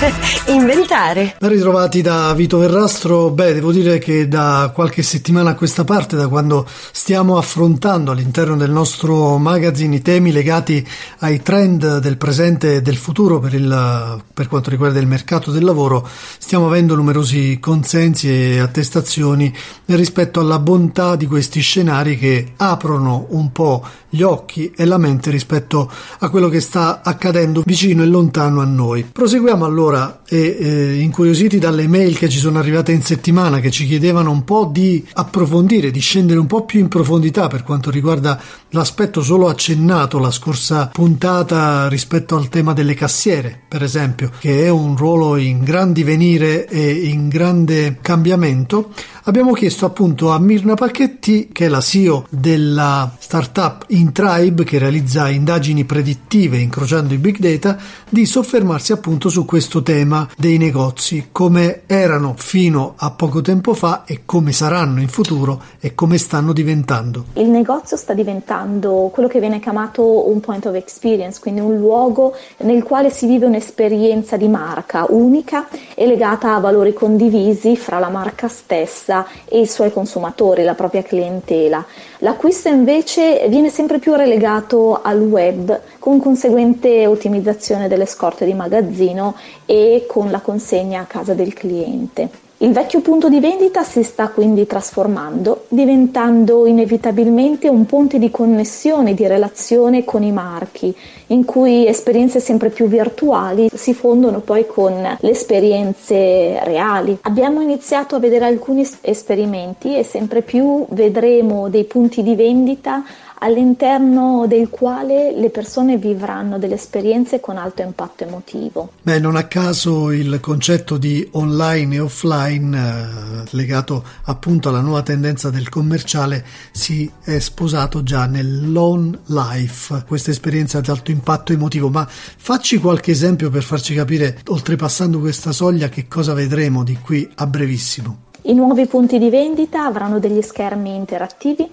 inventare. Ritrovati da Vito Verrastro. Beh, devo dire che da qualche settimana a questa parte, da quando stiamo affrontando all'interno del nostro magazine i temi legati ai trend del presente e del futuro per, il, per quanto riguarda il mercato del lavoro, stiamo avendo numerosi consensi e attestazioni rispetto alla bontà di questi scenari che aprono un po' gli occhi e la mente rispetto a quello che sta accadendo vicino e lontano a noi. Proseguiamo allora e eh, incuriositi dalle mail che ci sono arrivate in settimana che ci chiedevano un po' di approfondire, di scendere un po' più in profondità per quanto riguarda l'aspetto solo accennato la scorsa puntata rispetto al tema delle cassiere, per esempio, che è un ruolo in gran divenire e in grande cambiamento. Abbiamo chiesto appunto a Mirna Pacchetti, che è la CEO della startup InTribe, che realizza indagini predittive incrociando i big data, di soffermarsi appunto su questo tema dei negozi, come erano fino a poco tempo fa e come saranno in futuro e come stanno diventando. Il negozio sta diventando quello che viene chiamato un point of experience, quindi un luogo nel quale si vive un'esperienza di marca unica e legata a valori condivisi fra la marca stessa e i suoi consumatori, la propria clientela. L'acquisto invece viene sempre più relegato al web con conseguente ottimizzazione delle scorte di magazzino e con la consegna a casa del cliente. Il vecchio punto di vendita si sta quindi trasformando, diventando inevitabilmente un ponte di connessione, di relazione con i marchi, in cui esperienze sempre più virtuali si fondono poi con le esperienze reali. Abbiamo iniziato a vedere alcuni esperimenti e sempre più vedremo dei punti di vendita all'interno del quale le persone vivranno delle esperienze con alto impatto emotivo. Beh, non a caso il concetto di online e offline eh, legato appunto alla nuova tendenza del commerciale si è sposato già nell'on life, questa esperienza ad alto impatto emotivo, ma facci qualche esempio per farci capire, oltrepassando questa soglia, che cosa vedremo di qui a brevissimo. I nuovi punti di vendita avranno degli schermi interattivi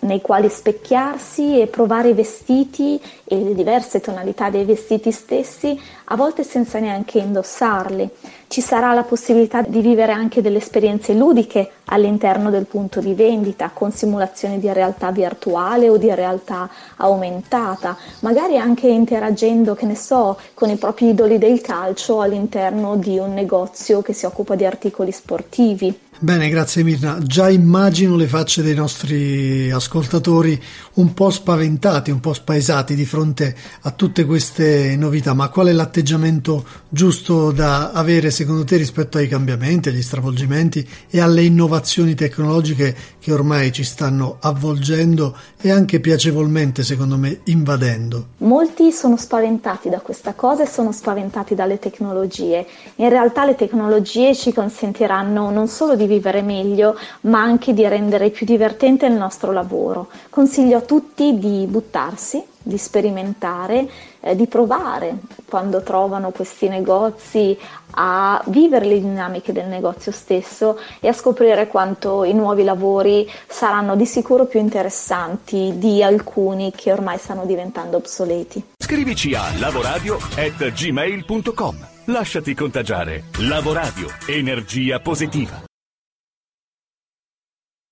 nei quali specchiarsi e provare i vestiti e le diverse tonalità dei vestiti stessi, a volte senza neanche indossarli. Ci sarà la possibilità di vivere anche delle esperienze ludiche all'interno del punto di vendita, con simulazioni di realtà virtuale o di realtà aumentata, magari anche interagendo, che ne so, con i propri idoli del calcio all'interno di un negozio che si occupa di articoli sportivi. Bene, grazie Mirna. Già immagino le facce dei nostri ascoltatori un po' spaventati, un po' spaesati di fronte a tutte queste novità, ma qual è l'atteggiamento giusto da avere secondo te rispetto ai cambiamenti, agli stravolgimenti e alle innovazioni tecnologiche che ormai ci stanno avvolgendo e anche piacevolmente, secondo me, invadendo? Molti sono spaventati da questa cosa e sono spaventati dalle tecnologie. In realtà le tecnologie ci consentiranno non solo di vivere meglio, ma anche di rendere più divertente il nostro lavoro. Consiglio a tutti di buttarsi, di sperimentare, eh, di provare quando trovano questi negozi a vivere le dinamiche del negozio stesso e a scoprire quanto i nuovi lavori saranno di sicuro più interessanti di alcuni che ormai stanno diventando obsoleti. Scrivici a lavoradio@gmail.com. Lasciati contagiare. Lavoradio, energia positiva.